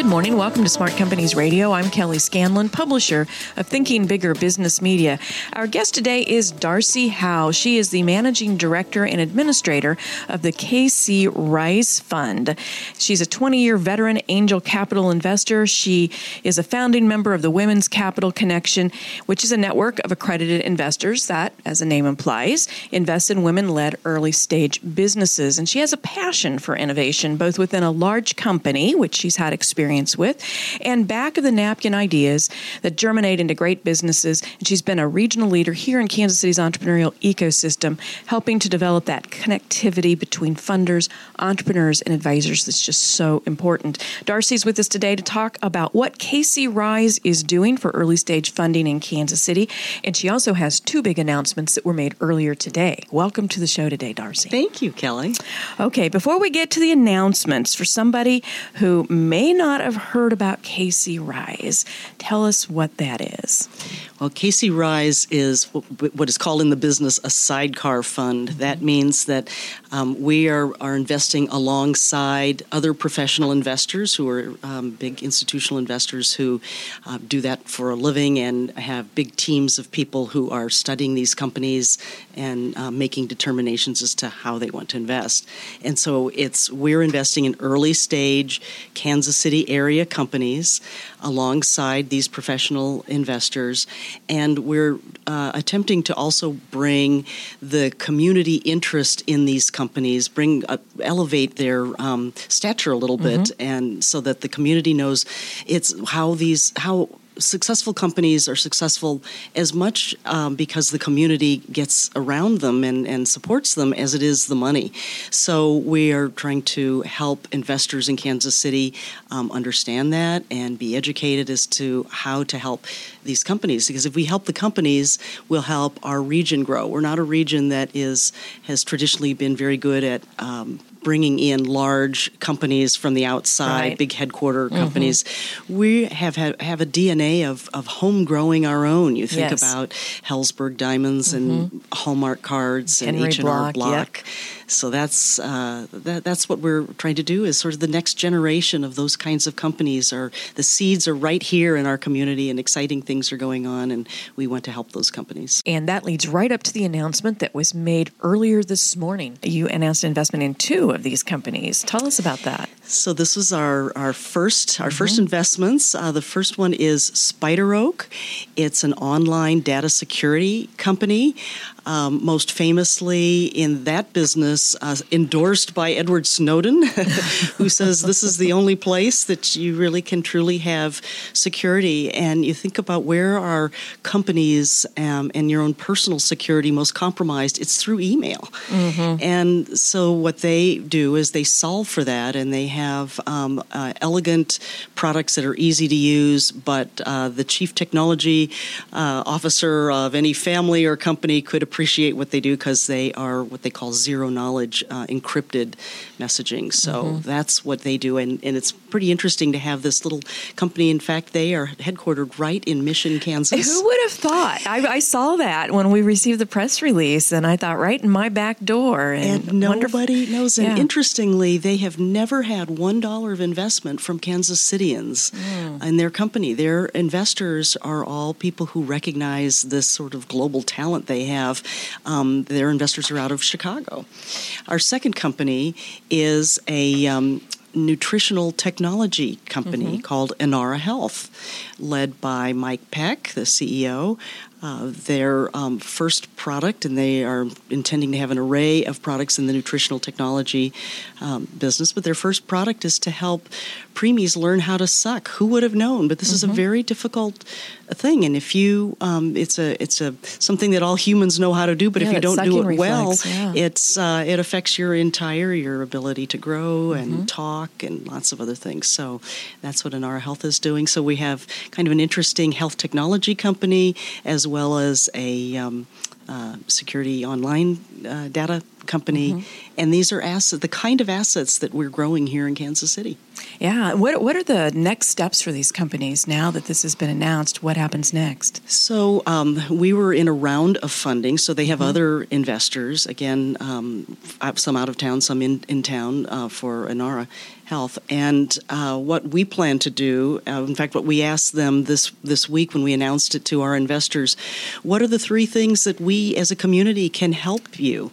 Good morning. Welcome to Smart Companies Radio. I'm Kelly Scanlon, publisher of Thinking Bigger Business Media. Our guest today is Darcy Howe. She is the managing director and administrator of the KC Rise Fund. She's a 20 year veteran angel capital investor. She is a founding member of the Women's Capital Connection, which is a network of accredited investors that, as the name implies, invest in women led early stage businesses. And she has a passion for innovation, both within a large company, which she's had experience experience with, and back of the napkin ideas that germinate into great businesses. And she's been a regional leader here in Kansas City's entrepreneurial ecosystem, helping to develop that connectivity between funders, entrepreneurs, and advisors that's just so important. Darcy's with us today to talk about what KC Rise is doing for early stage funding in Kansas City. And she also has two big announcements that were made earlier today. Welcome to the show today, Darcy. Thank you, Kelly. Okay, before we get to the announcements, for somebody who may not not have heard about KC Rise. Tell us what that is. Well, KC Rise is what is called in the business a sidecar fund. That means that um, we are, are investing alongside other professional investors who are um, big institutional investors who uh, do that for a living and have big teams of people who are studying these companies and uh, making determinations as to how they want to invest. And so it's we're investing in early stage Kansas City area companies alongside these professional investors and we're uh, attempting to also bring the community interest in these companies, bring uh, elevate their um, stature a little mm-hmm. bit, and so that the community knows it's how these how successful companies are successful as much um, because the community gets around them and, and supports them as it is the money. So we are trying to help investors in Kansas City um, understand that and be educated as to how to help these companies. Because if we help the companies, we'll help our region grow. We're not a region that is has traditionally been very good at um, bringing in large companies from the outside, right. big headquarter mm-hmm. companies. We have had, have a DNA of, of home growing our own. You think yes. about Helzberg Diamonds mm-hmm. and Hallmark cards Henry and H and R Block. Yep. So that's uh, that, that's what we're trying to do is sort of the next generation of those kinds of companies. Are the seeds are right here in our community, and exciting things are going on, and we want to help those companies. And that leads right up to the announcement that was made earlier this morning. You announced investment in two of these companies. Tell us about that. So this was our our first our mm-hmm. first investments. Uh, the first one is SpiderOak. It's an online data security company um, most famously in that business, uh, endorsed by Edward Snowden, who says this is the only place that you really can truly have security. And you think about where are companies um, and your own personal security most compromised? It's through email. Mm-hmm. And so what they do is they solve for that, and they have um, uh, elegant products that are easy to use. But uh, the chief technology uh, officer of any family or company could appreciate what they do because they are what they call zero knowledge uh, encrypted messaging. So mm-hmm. that's what they do, and, and it's pretty interesting to have this little company. In fact, they are headquartered right in Mission, Kansas. Who would have thought? I, I saw that when we received the press release, and I thought right in my back door. And, and nobody knows. And yeah. interestingly, they have never had one dollar of investment from Kansas Cityans mm. in their company. Their investors are all people who recognize this sort of global talent they have um, their investors are out of Chicago. Our second company is a um, nutritional technology company mm-hmm. called Innara Health, led by Mike Peck, the CEO. Uh, their um, first product, and they are intending to have an array of products in the nutritional technology um, business. But their first product is to help preemies learn how to suck. Who would have known? But this mm-hmm. is a mm-hmm. very difficult thing, and if you, um, it's a it's a something that all humans know how to do. But yeah, if you don't do it reflex, well, yeah. it's uh, it affects your entire your ability to grow and mm-hmm. talk and lots of other things. So that's what Innara Health is doing. So we have kind of an interesting health technology company as well as a um, uh, security online uh, data company, mm-hmm. and these are assets, the kind of assets that we're growing here in Kansas City. Yeah. What What are the next steps for these companies now that this has been announced? What happens next? So um, we were in a round of funding. So they have mm-hmm. other investors. Again, um, some out of town, some in in town uh, for Innara Health. And uh, what we plan to do, uh, in fact, what we asked them this this week when we announced it to our investors, what are the three things that we as a community can help you?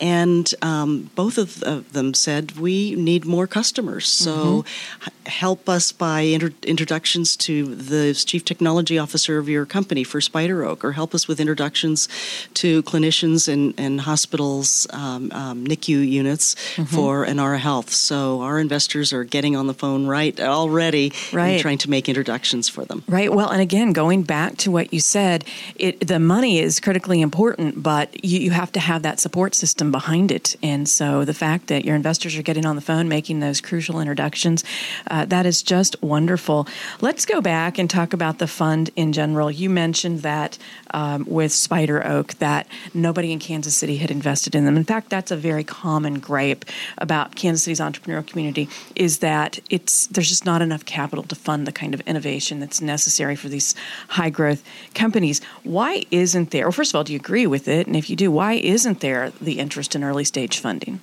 And um, both of them said, We need more customers. So mm-hmm. help us by inter- introductions to the chief technology officer of your company for SpiderOak, or help us with introductions to clinicians and, and hospitals, um, um, NICU units mm-hmm. for Innara Health. So our investors are getting on the phone right already right. and trying to make introductions for them. Right. Well, and again, going back to what you said, it, the money is critically important, but you, you have to have that support system behind it. And so the fact that your investors are getting on the phone, making those crucial introductions, uh, that is just wonderful. Let's go back and talk about the fund in general. You mentioned that um, with SpiderOak that nobody in Kansas City had invested in them. In fact, that's a very common gripe about Kansas City's entrepreneurial community is that it's there's just not enough capital to fund the kind of innovation that's necessary for these high growth companies. Why isn't there? Well, first of all, do you agree with it? And if you do, why isn't there the interest interest in early stage funding?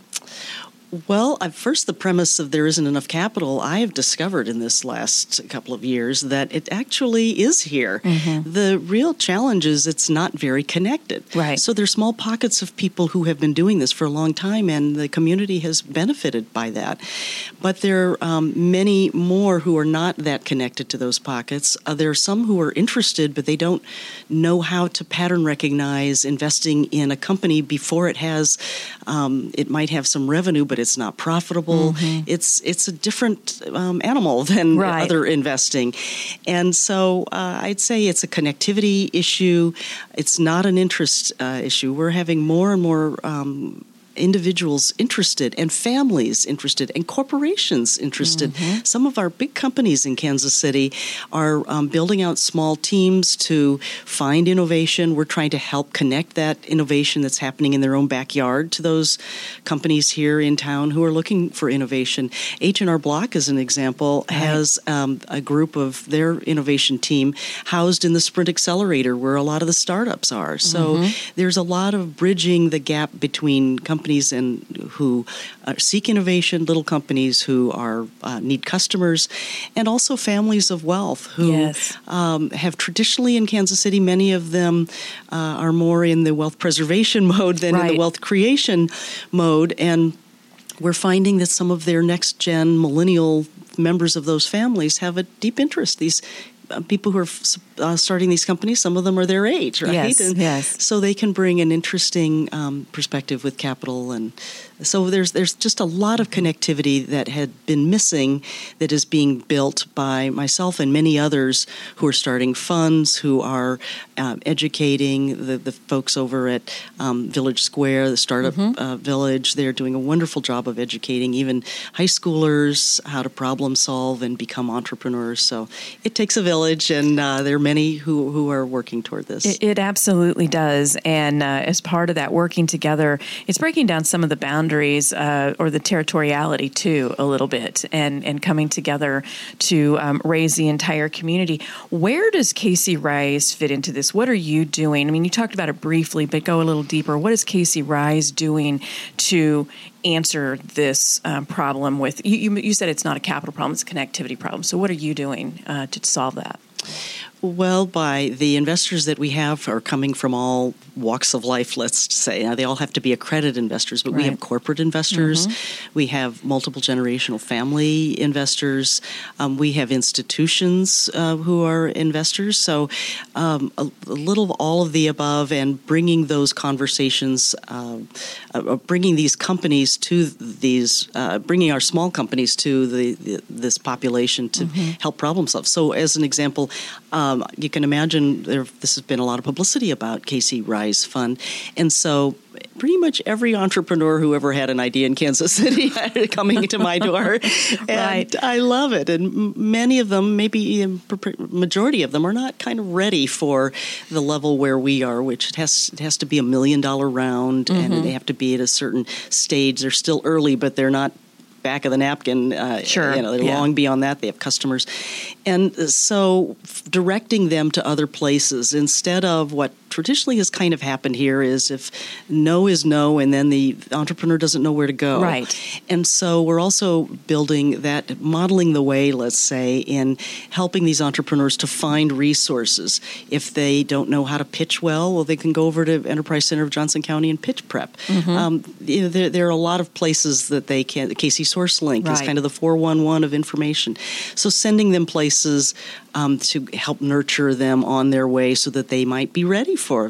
Well, first, the premise of there isn't enough capital, I have discovered in this last couple of years that it actually is here. Mm-hmm. The real challenge is it's not very connected. Right. So there's small pockets of people who have been doing this for a long time, and the community has benefited by that. But there are um, many more who are not that connected to those pockets. Uh, there are some who are interested, but they don't know how to pattern recognize investing in a company before it has, um, it might have some revenue, but it's not profitable. Mm-hmm. It's it's a different um, animal than right. other investing, and so uh, I'd say it's a connectivity issue. It's not an interest uh, issue. We're having more and more um, individuals interested and families interested and corporations interested. Mm-hmm. Some of our big companies in Kansas City are um, building out small teams to find innovation. We're trying to help connect that innovation that's happening in their own backyard to those companies here in town who are looking for innovation. H&R Block, as an example, right. has um, a group of their innovation team housed in the Sprint Accelerator where a lot of the startups are. So mm-hmm. there's a lot of bridging the gap between companies companies and who uh, seek innovation, little companies who are uh, need customers, and also families of wealth who yes. um, have traditionally in Kansas City. Many of them uh, are more in the wealth preservation mode than right. in the wealth creation mode, and we're finding that some of their next gen millennial members of those families have a deep interest. These people who are uh, starting these companies, some of them are their age, right? Yes, and yes. So they can bring an interesting um, perspective with capital and so there's there's just a lot of connectivity that had been missing that is being built by myself and many others who are starting funds, who are uh, educating the, the folks over at um, Village Square, the startup mm-hmm. uh, village. They're doing a wonderful job of educating even high schoolers how to problem solve and become entrepreneurs. So it takes a village, and uh, there are many who, who are working toward this. It, it absolutely does. And uh, as part of that working together, it's breaking down some of the boundaries boundaries uh, or the territoriality too a little bit and, and coming together to um, raise the entire community. Where does KC Rise fit into this? What are you doing? I mean, you talked about it briefly, but go a little deeper. What is KC Rise doing to answer this um, problem with you, you, you, said it's not a capital problem, it's a connectivity problem. So, what are you doing uh, to solve that? Well, by the investors that we have are coming from all walks of life, let's say. Now, they all have to be accredited investors, but we have corporate investors, we have multiple generational family investors, um, we have institutions uh, who are investors. So, um, a, a little of all of the above, and bringing those conversations, uh, uh, bringing these companies to these, uh, bringing our small companies to the, the this population to help problem solve. So, as an example, um, you can imagine there, this has been a lot of publicity about Casey Fund, and so pretty much every entrepreneur who ever had an idea in Kansas City coming to my door, and Right. I love it. And many of them, maybe a majority of them, are not kind of ready for the level where we are, which it has it has to be a million dollar round, Mm-hmm. and they have to be at a certain stage. They're still early, but they're not back of the napkin. Uh, Sure, you know, they're yeah. long beyond that. They have customers, and so directing them to other places instead of what traditionally has kind of happened here is if no is no, and then the entrepreneur doesn't know where to go. Right. And so we're also building that, modeling the way, let's say, in helping these entrepreneurs to find resources. If they don't know how to pitch well, well, they can go over to Enterprise Center of Johnson County and pitch prep. Mm-hmm. Um, you know, there, there are a lot of places that they can. The KC SourceLink is kind of the 411 of information. So sending them places um, to help nurture them on their way so that they might be ready for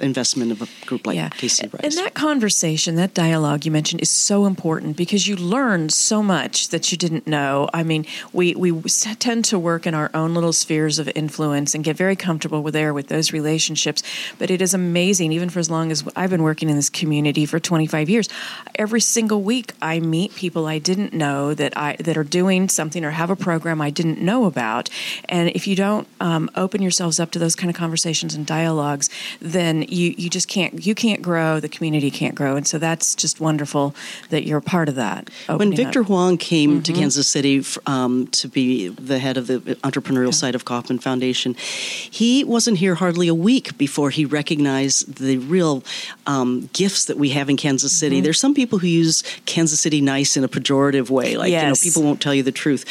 investment of a group like KC Rise. Mm-hmm. And that conversation, that dialogue you mentioned is so important because you learn so much that you didn't know. I mean, we, we tend to work in our own little spheres of influence and get very comfortable with there with those relationships. But it is amazing, even for as long as I've been working in this community for 25 years, every single week I meet people I didn't know that I that are doing something or have a program I didn't know about. And if you don't um, open yourselves up to those kind of conversations and dialogues, then you, you just can't you can't grow. The community can't grow, and so that's just wonderful that you're a part of that. when Victor up. Hwang came Mm-hmm. to Kansas City um, to be the head of the entrepreneurial side of Kauffman Foundation, he wasn't here hardly a week before he recognized the real um, gifts that we have in Kansas City. Mm-hmm. There's some people who use Kansas City nice in a pejorative way, like you know people won't tell you the truth.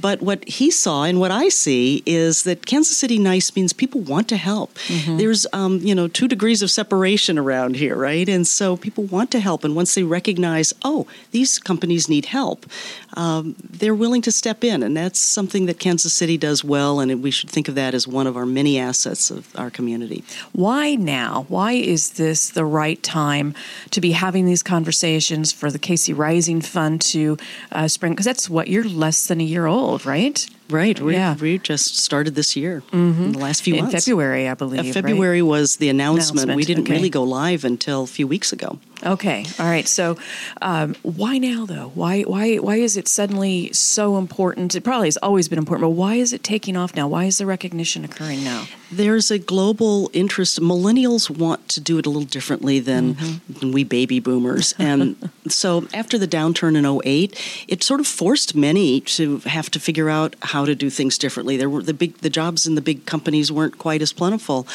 But what he saw and what I see is that Kansas City nice means people want to help. Mm-hmm. There's um, Um, you know two degrees of separation around here, right? And so people want to help, and once they recognize, oh, these companies need help, um, they're willing to step in, and that's something that Kansas City does well, and we should think of that as one of our many assets of our community. Why now? Why is this the right time to be having these conversations for the KC Rising Fund to uh, spring? Because that's what you're less than a year old, right? Right. We, Yeah. we just started this year in the last few In months. February, I Uh, believe. right? February was the announcement. We didn't okay. really go live until a few weeks ago. Okay, all right. So, um, why now though? Why why why is it suddenly so important? It probably has always been important, but why is it taking off now? Why is the recognition occurring now? There's a global interest. Millennials want to do it a little differently than, than we baby boomers. And so after the downturn in 08, it sort of forced many to have to figure out how to do things differently. There were the big the jobs in the big companies weren't quite as plentiful.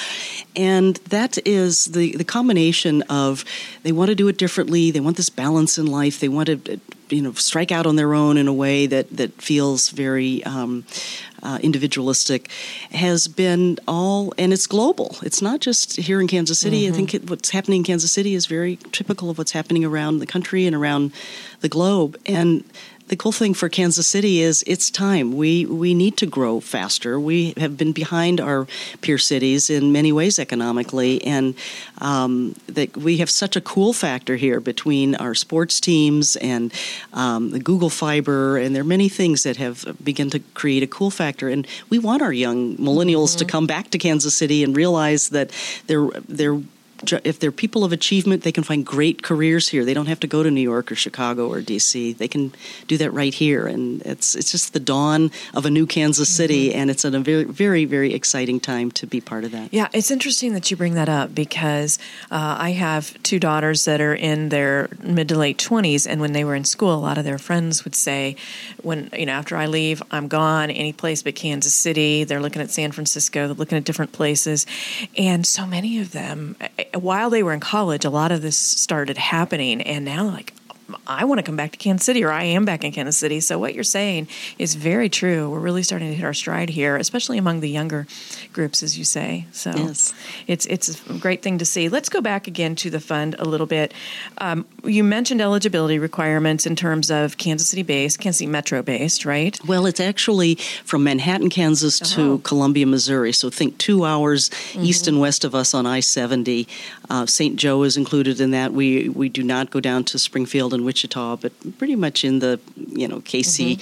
And that is the, the combination of they want to do it differently, they want this balance in life, they want to you know strike out on their own in a way that that feels very um, uh, individualistic. Has been all and it's global. It's not just here in kansas city. I think it, what's happening in kansas city is very typical of what's happening around the country and around the globe. And the cool thing for Kansas City is it's time. We we need to grow faster. We have been behind our peer cities in many ways economically, and um, that we have such a cool factor here between our sports teams and um, the Google Fiber, and there are many things that have begun to create a cool factor. And we want our young millennials to come back to Kansas City and realize that they're they're if they're people of achievement, they can find great careers here. They don't have to go to New York or Chicago or DC. They can do that right here, and it's it's just the dawn of a new Kansas City, and it's a very very very exciting time to be part of that. Yeah, it's interesting that you bring that up because uh, I have two daughters that are in their mid to late twenties, and when they were in school, a lot of their friends would say, "When you know, after I leave, I'm gone. Any place but Kansas City." They're looking at San Francisco. They're looking at different places, and so many of them, while they were in college, a lot of this started happening, and now like. I want to come back to Kansas City, or I am back in Kansas City. So what you're saying is very true. We're really starting to hit our stride here, especially among the younger groups, as you say. So yes. it's it's a great thing to see. Let's go back again to the fund a little bit. Um, you mentioned eligibility requirements in terms of Kansas City based, Kansas City metro based, right? Well, it's actually from Manhattan, Kansas to Oh. Columbia, Missouri. So think two hours Mm-hmm. east and west of us on I 70. Uh, St. Joe is included in that. We, we do not go down to Springfield and Wichita, but pretty much in the, you know, KC.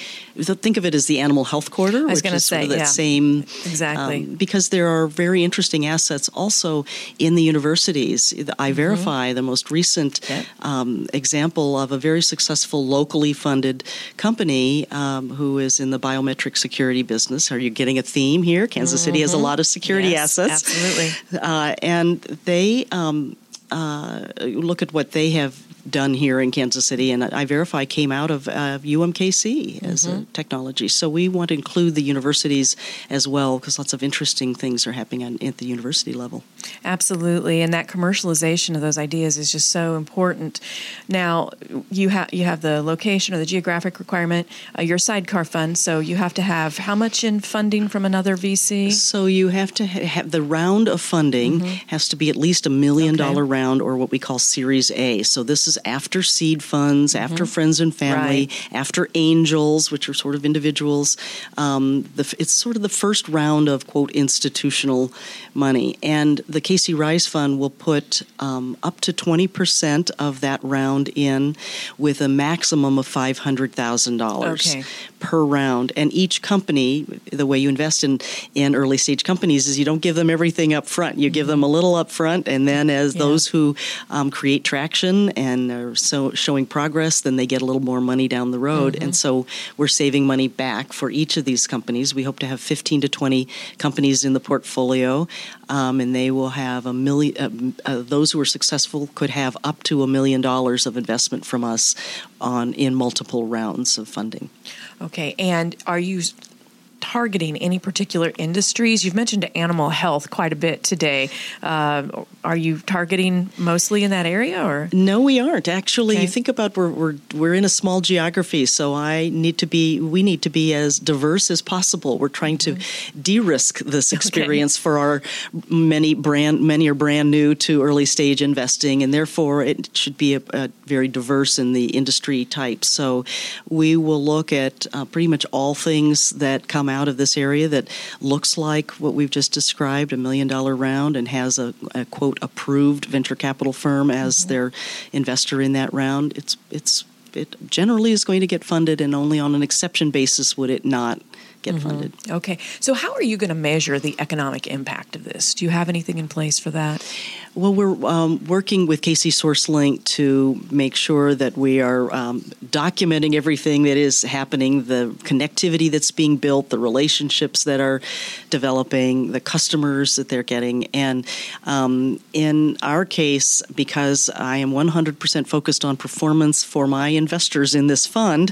Think of it as the animal health corridor. Mm-hmm. was gonna is sort of say, that yeah. same. Exactly. um, because there are very interesting assets also in the universities. iVerify, the most recent Mm-hmm. Yep. um, example of a very successful locally funded company um, who is in the biometric security business. Are you getting a theme here? Kansas City has a lot of security Mm-hmm. Yes, assets. absolutely. Uh, and they um, uh, look at what they have done here in Kansas City, and iVerify came out of uh, UMKC as Mm-hmm. a technology. So we want to include the universities as well because lots of interesting things are happening on, at the university level. Absolutely, and that commercialization of those ideas is just so important. Now, you have you have the location or the geographic requirement, uh, your sidecar fund, so you have to have how much in funding from another VC? So you have to ha- have the round of funding has to be at least a million Mm-hmm. Okay. dollar round or what we call Series A. So this is after seed funds, after friends and family, Mm-hmm. Right. after angels, which are sort of individuals. Um, the, it's sort of the first round of quote institutional money, and the KC Rise Fund will put um, up to twenty percent of that round in, with a maximum of five hundred thousand dollars per round. And each company, the way you invest in, in early stage companies is you don't give them everything up front. You give them a little up front, and then as Yeah. those who um, create traction and are so showing progress, then they get a little more money down the road. And so we're saving money back for each of these companies. We hope to have 15 to 20 companies in the portfolio, um, and they will have a million. Uh, uh, those who are successful could have up to a million dollars of investment from us on in multiple rounds of funding. Okay, and are you targeting any particular industries? You've mentioned animal health quite a bit today. Uh, are you targeting mostly in that area, or No, we aren't. Actually, Okay. you think about we're, we're we're in a small geography, so I need to be we need to be as diverse as possible. We're trying to de-risk this experience for our many brand many are brand new to early stage investing, and therefore it should be a, a very diverse in the industry type. So we will look at uh, pretty much all things that come out of this area that looks like what we've just described, a million dollar round, and has a, a quote approved venture capital firm as mm-hmm. their investor in that round. It's it's it generally is going to get funded, and only on an exception basis would it not get funded. okay? So, how are you going to measure the economic impact of this? Do you have anything in place for that? Well, we're um, working with KC SourceLink to make sure that we are um, documenting everything that is happening, the connectivity that's being built, the relationships that are developing, the customers that they're getting. And um, in our case, because I am 100% focused on performance for my investors in this fund,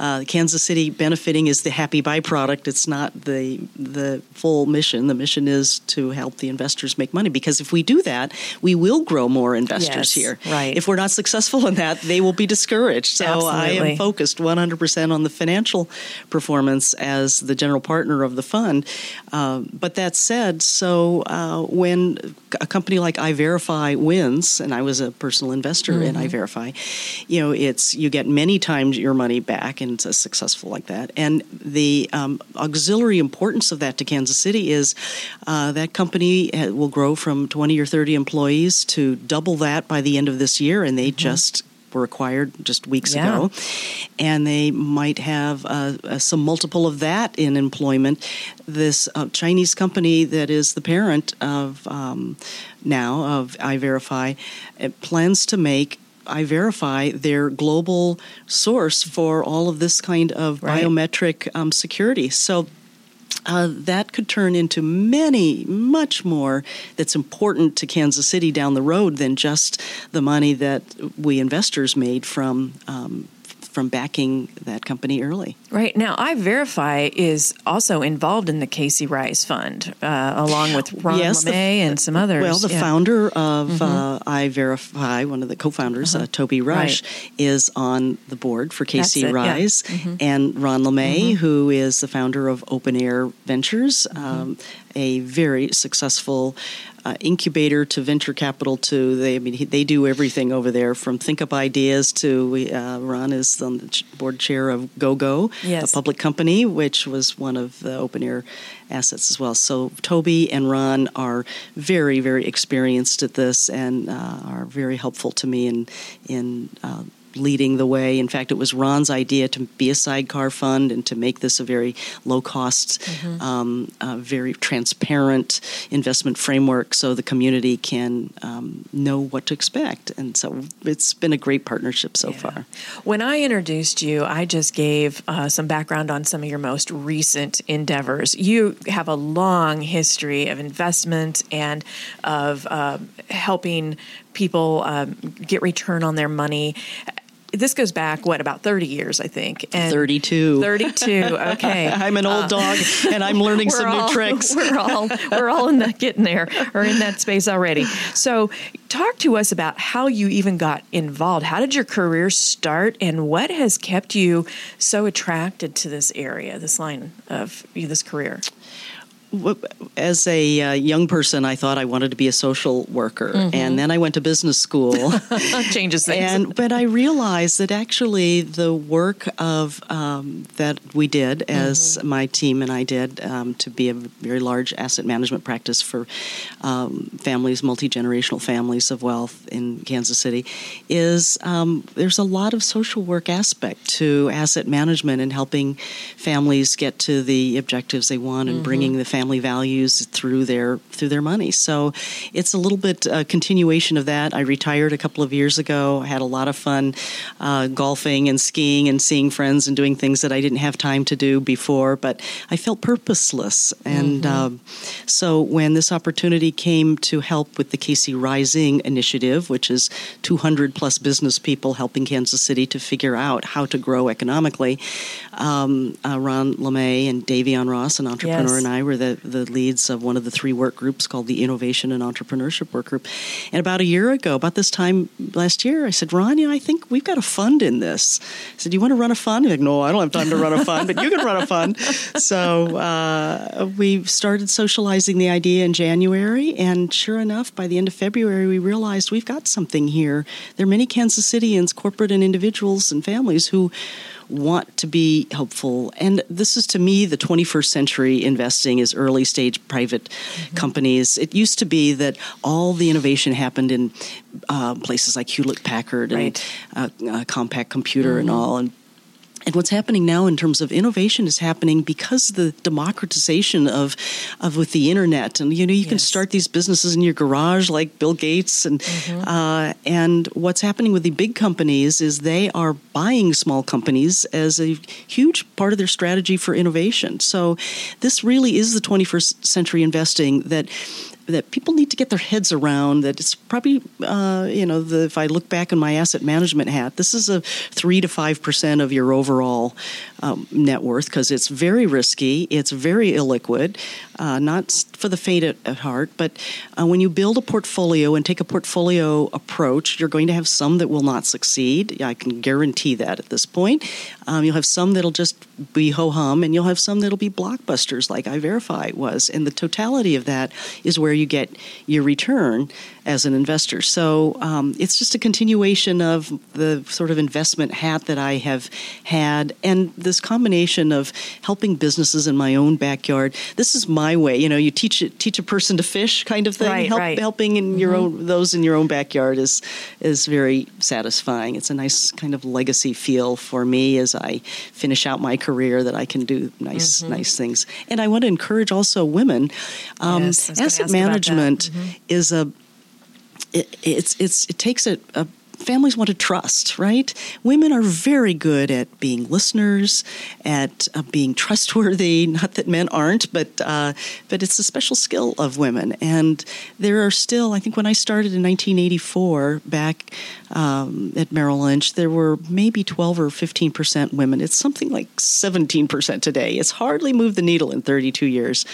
uh, Kansas City benefiting is the happy byproduct. It's not the the full mission. The mission is to help the investors make money because if we do that, we will grow more investors Yes, here. right. If we're not successful in that, they will be discouraged. So I am focused 100% on the financial performance as the general partner of the fund. Uh, but that said, so uh, when a company like iVerify wins, and I was a personal investor in iVerify, you know, it's you get many times your money back, and it's a successful like that. And the um, auxiliary importance of that to Kansas City is uh, that company uh, will grow from 20 or 30 employees to double that by the end of this year, and they just were acquired just weeks Yeah. ago, and they might have uh, uh, some multiple of that in employment. This uh, Chinese company that is the parent of um, now of iVerify plans to make. iVerify their global source for all of this kind of Right. biometric um, security. So uh, that could turn into many, much more that's important to Kansas City down the road than just the money that we investors made from um, from backing that company early. Right now, iVerify is also involved in the KC Rise Fund, uh, along with Ron yes, LeMay and some others. Well, the yeah. founder of mm-hmm. uh, iVerify, one of the co-founders, uh-huh. uh, Toby Rush, right. is on the board for KC Rise, yeah. mm-hmm. and Ron LeMay, mm-hmm. who is the founder of Open Air Ventures, mm-hmm. um, a very successful uh, incubator to venture capital to they I mean they do everything over there from think up ideas to uh, Ron is on the board chair of GoGo, yes. a public company which was one of the open air assets as well. So Toby and Ron are very very experienced at this and uh, are very helpful to me in in uh, leading the way. In fact, it was Ron's idea to be a sidecar fund and to make this a very low cost, mm-hmm. um, uh, very transparent investment framework so the community can um, know what to expect. And so it's been a great partnership so yeah. far. When I introduced you, I just gave uh, some background on some of your most recent endeavors. You have a long history of investment and of uh, helping people um, get return on their money. This goes back what about 30 years i think and 32 32 okay. I'm an old uh, dog and i'm learning some all, new tricks. we're all we're all in that getting there or in that space already. So talk to us about how you even got involved. How did your career start and what has kept you so attracted to this area this line of this career as a uh, young person, I thought I wanted to be a social worker, mm-hmm. and then I went to business school. Changes things. And but I realized that actually the work of um, that we did, as mm-hmm. my team and I did, um, to be a very large asset management practice for um, families, multi generational families of wealth in Kansas City, is um, there's a lot of social work aspect to asset management and helping families get to the objectives they want and mm-hmm. bringing the family values through their through their money. So it's a little bit a continuation of that. I retired a couple of years ago. I had a lot of fun uh, golfing and skiing and seeing friends and doing things that I didn't have time to do before. But I felt purposeless, and mm-hmm. um, so when this opportunity came to help with the KC Rising initiative, which is 200 plus business people helping Kansas City to figure out how to grow economically, um, uh, Ron LeMay and Davion Ross, an entrepreneur, yes. and I were the, leads of one of the three work groups called the Innovation and Entrepreneurship Work Group. And about a year ago, about this time last year, I said, Ron, you know, I think we've got a fund in this. I said, Do you want to run a fund? He's like, No, I don't have time to run a fund, but you can run a fund. So uh, we started socializing the idea in January. And sure enough, by the end of February, we realized we've got something here. There are many Kansas Cityans, corporate and individuals and families who want to be helpful. And this is to me the 21st century investing is early stage private mm-hmm. companies. It used to be that all the innovation happened in uh, places like Hewlett Packard right. and uh, uh, Compaq Computer mm-hmm. and all. And and what's happening now in terms of innovation is happening because the democratization of, of with the internet, and you know you yes. can start these businesses in your garage like Bill Gates, and mm-hmm. uh, and what's happening with the big companies is they are buying small companies as a huge part of their strategy for innovation. So this really is the 21st century investing that that people need to get their heads around that it's probably uh, you know the, if I look back in my asset management hat, this is a three to five percent of your overall um, net worth because it's very risky, it's very illiquid, uh, not for the faint at, at heart. But uh, when you build a portfolio and take a portfolio approach, you're going to have some that will not succeed. I can guarantee that at this point. Um, you'll have some that'll just be ho hum, and you'll have some that'll be blockbusters like iVerify was. And the totality of that is where you get your return as an investor. So um, it's just a continuation of the sort of investment hat that I have had, and this combination of helping businesses in my own backyard. This is my way. You know, you teach teach a person to fish, kind of thing. Right, Help, right. Helping in mm-hmm. your own those in your own backyard is is very satisfying. It's a nice kind of legacy feel for me as I finish out my career that I can do nice mm-hmm. nice things. And I want to encourage also women. Um, yes, asset management mm-hmm. is a it, it's it's it takes a, a families want to trust, right? Women are very good at being listeners, at uh, being trustworthy. Not that men aren't, but uh, but it's a special skill of women. And there are still, I think, when I started in 1984 back um, at Merrill Lynch, there were maybe 12 or 15 percent women. It's something like 17 percent today. It's hardly moved the needle in 32 years.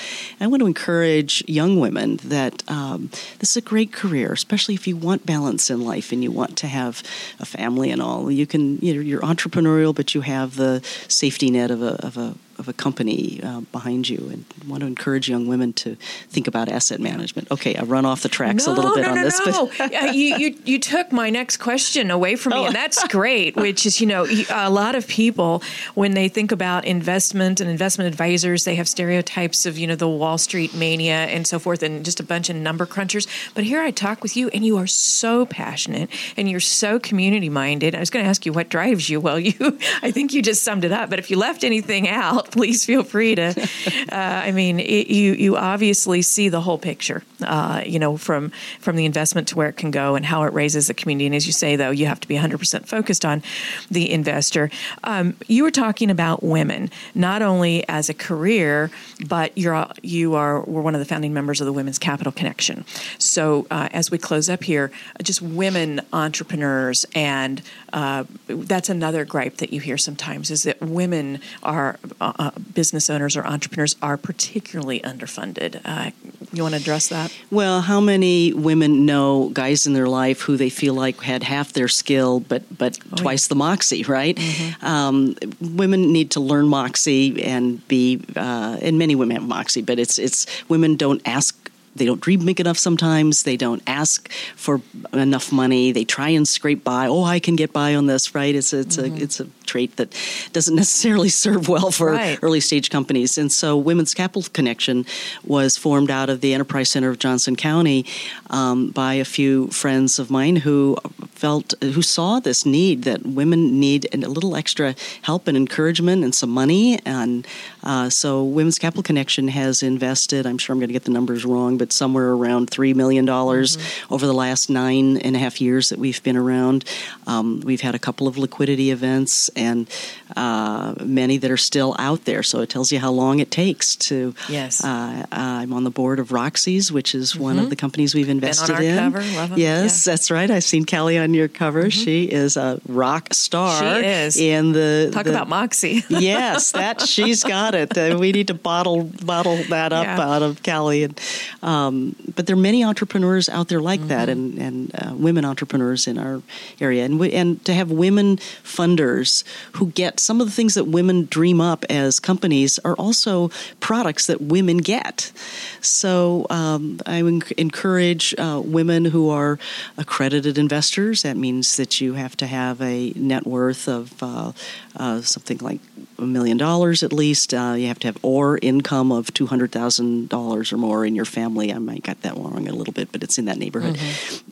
I want to encourage young women that um, this is a great career, especially if you want balance in life and you want to have a family and all. You can, you know, you're entrepreneurial, but you have the safety net of a, of a of a company uh, behind you and want to encourage young women to think about asset management. Okay, I run off the tracks no, a little bit no, on no, this, no. but you, you you took my next question away from me, Oh. and that's great. Which is, you know, a lot of people when they think about investment and investment advisors, they have stereotypes of you know the Wall Street mania and so forth, and just a bunch of number crunchers. But here I talk with you, and you are so passionate, and you're so community minded. I was going to ask you what drives you. Well, you, I think you just summed it up. But if you left anything out, please feel free to. Uh, I mean, it, you you obviously see the whole picture. Uh, you know, from from the investment to where it can go and how it raises the community. And as you say, though, you have to be 100% focused on the investor. Um, you were talking about women, not only as a career, but you're you are were one of the founding members of the Women's Capital Connection. So uh, as we close up here, just women entrepreneurs, and uh, that's another gripe that you hear sometimes is that women are uh, business owners or entrepreneurs are particularly underfunded. Uh, you want to address that? Well, how many women know guys in their life who they feel like had half their skill but but twice the moxie, right? Um, women need to learn moxie and be, uh, and many women have moxie, but it's it's women don't ask. They don't dream big enough sometimes. They don't ask for enough money. They try and scrape by. Oh, I can get by on this, right? It's it's a it's a trait that doesn't necessarily serve well for Right. early stage companies. And so, Women's Capital Connection was formed out of the Enterprise Center of Johnson County um, by a few friends of mine who felt, who saw this need that women need a little extra help and encouragement and some money. And uh, so, Women's Capital Connection has invested, I'm sure I'm going to get the numbers wrong, but somewhere around $3 million over the last nine and a half years that we've been around. Um, we've had a couple of liquidity events and uh, many that are still out there. So it tells you how long it takes to. Yes. Uh, I'm on the board of Roxy's, which is one of the companies we've invested our in. cover, love Yes, yeah. that's right. I've seen Kelly on your cover. She is a rock star. She is. In the Talk the- about Moxie. yes, that she's got it. Uh, we need to bottle bottle that up Yeah. out of Cali. And um, but there are many entrepreneurs out there like that, Mm-hmm. and and uh, women entrepreneurs in our area, and we, and to have women funders who get some of the things that women dream up as companies are also products that women get. So um, I encourage uh, women who are accredited investors. That means that you have to have a net worth of uh, uh, something like a million dollars at least. Uh, you have to have or income of two hundred thousand dollars or more in your family. I might got that wrong a little bit, but it's in that neighborhood.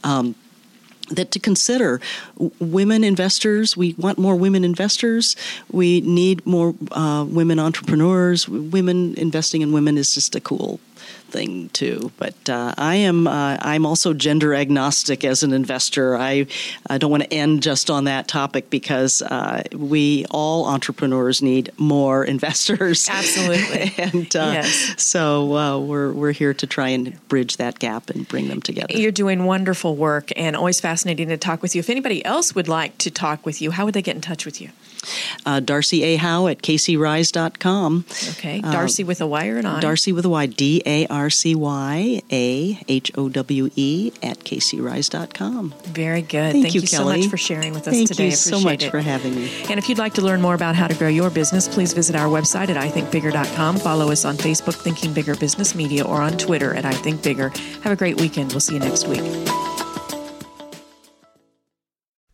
Um, that to consider women investors we want more women investors. We need more uh, women entrepreneurs. Women investing in women is just a cool thing too but uh, i am uh, i'm also gender agnostic as an investor i, I don't want to end just on that topic because uh, we all entrepreneurs need more investors Absolutely. and uh, Yes. so uh, we're, we're here to try and bridge that gap and bring them together You're doing wonderful work and always fascinating to talk with you. If anybody else would like to talk with you, how would they get in touch with you? Uh, Darcy A. Howe at caseyrise.com. Okay. Darcy with a Y or an I? Darcy with a Y, D A R C Y A H O W E at caseyrise.com. Very good. Thank you, so much for sharing with us Thank today. Thank you so much it. for having me. And if you'd like to learn more about how to grow your business, please visit our website at ithinkbigger.com. Follow us on Facebook, Thinking Bigger Business Media, or on Twitter at I Think Bigger. Have a great weekend. We'll see you next week.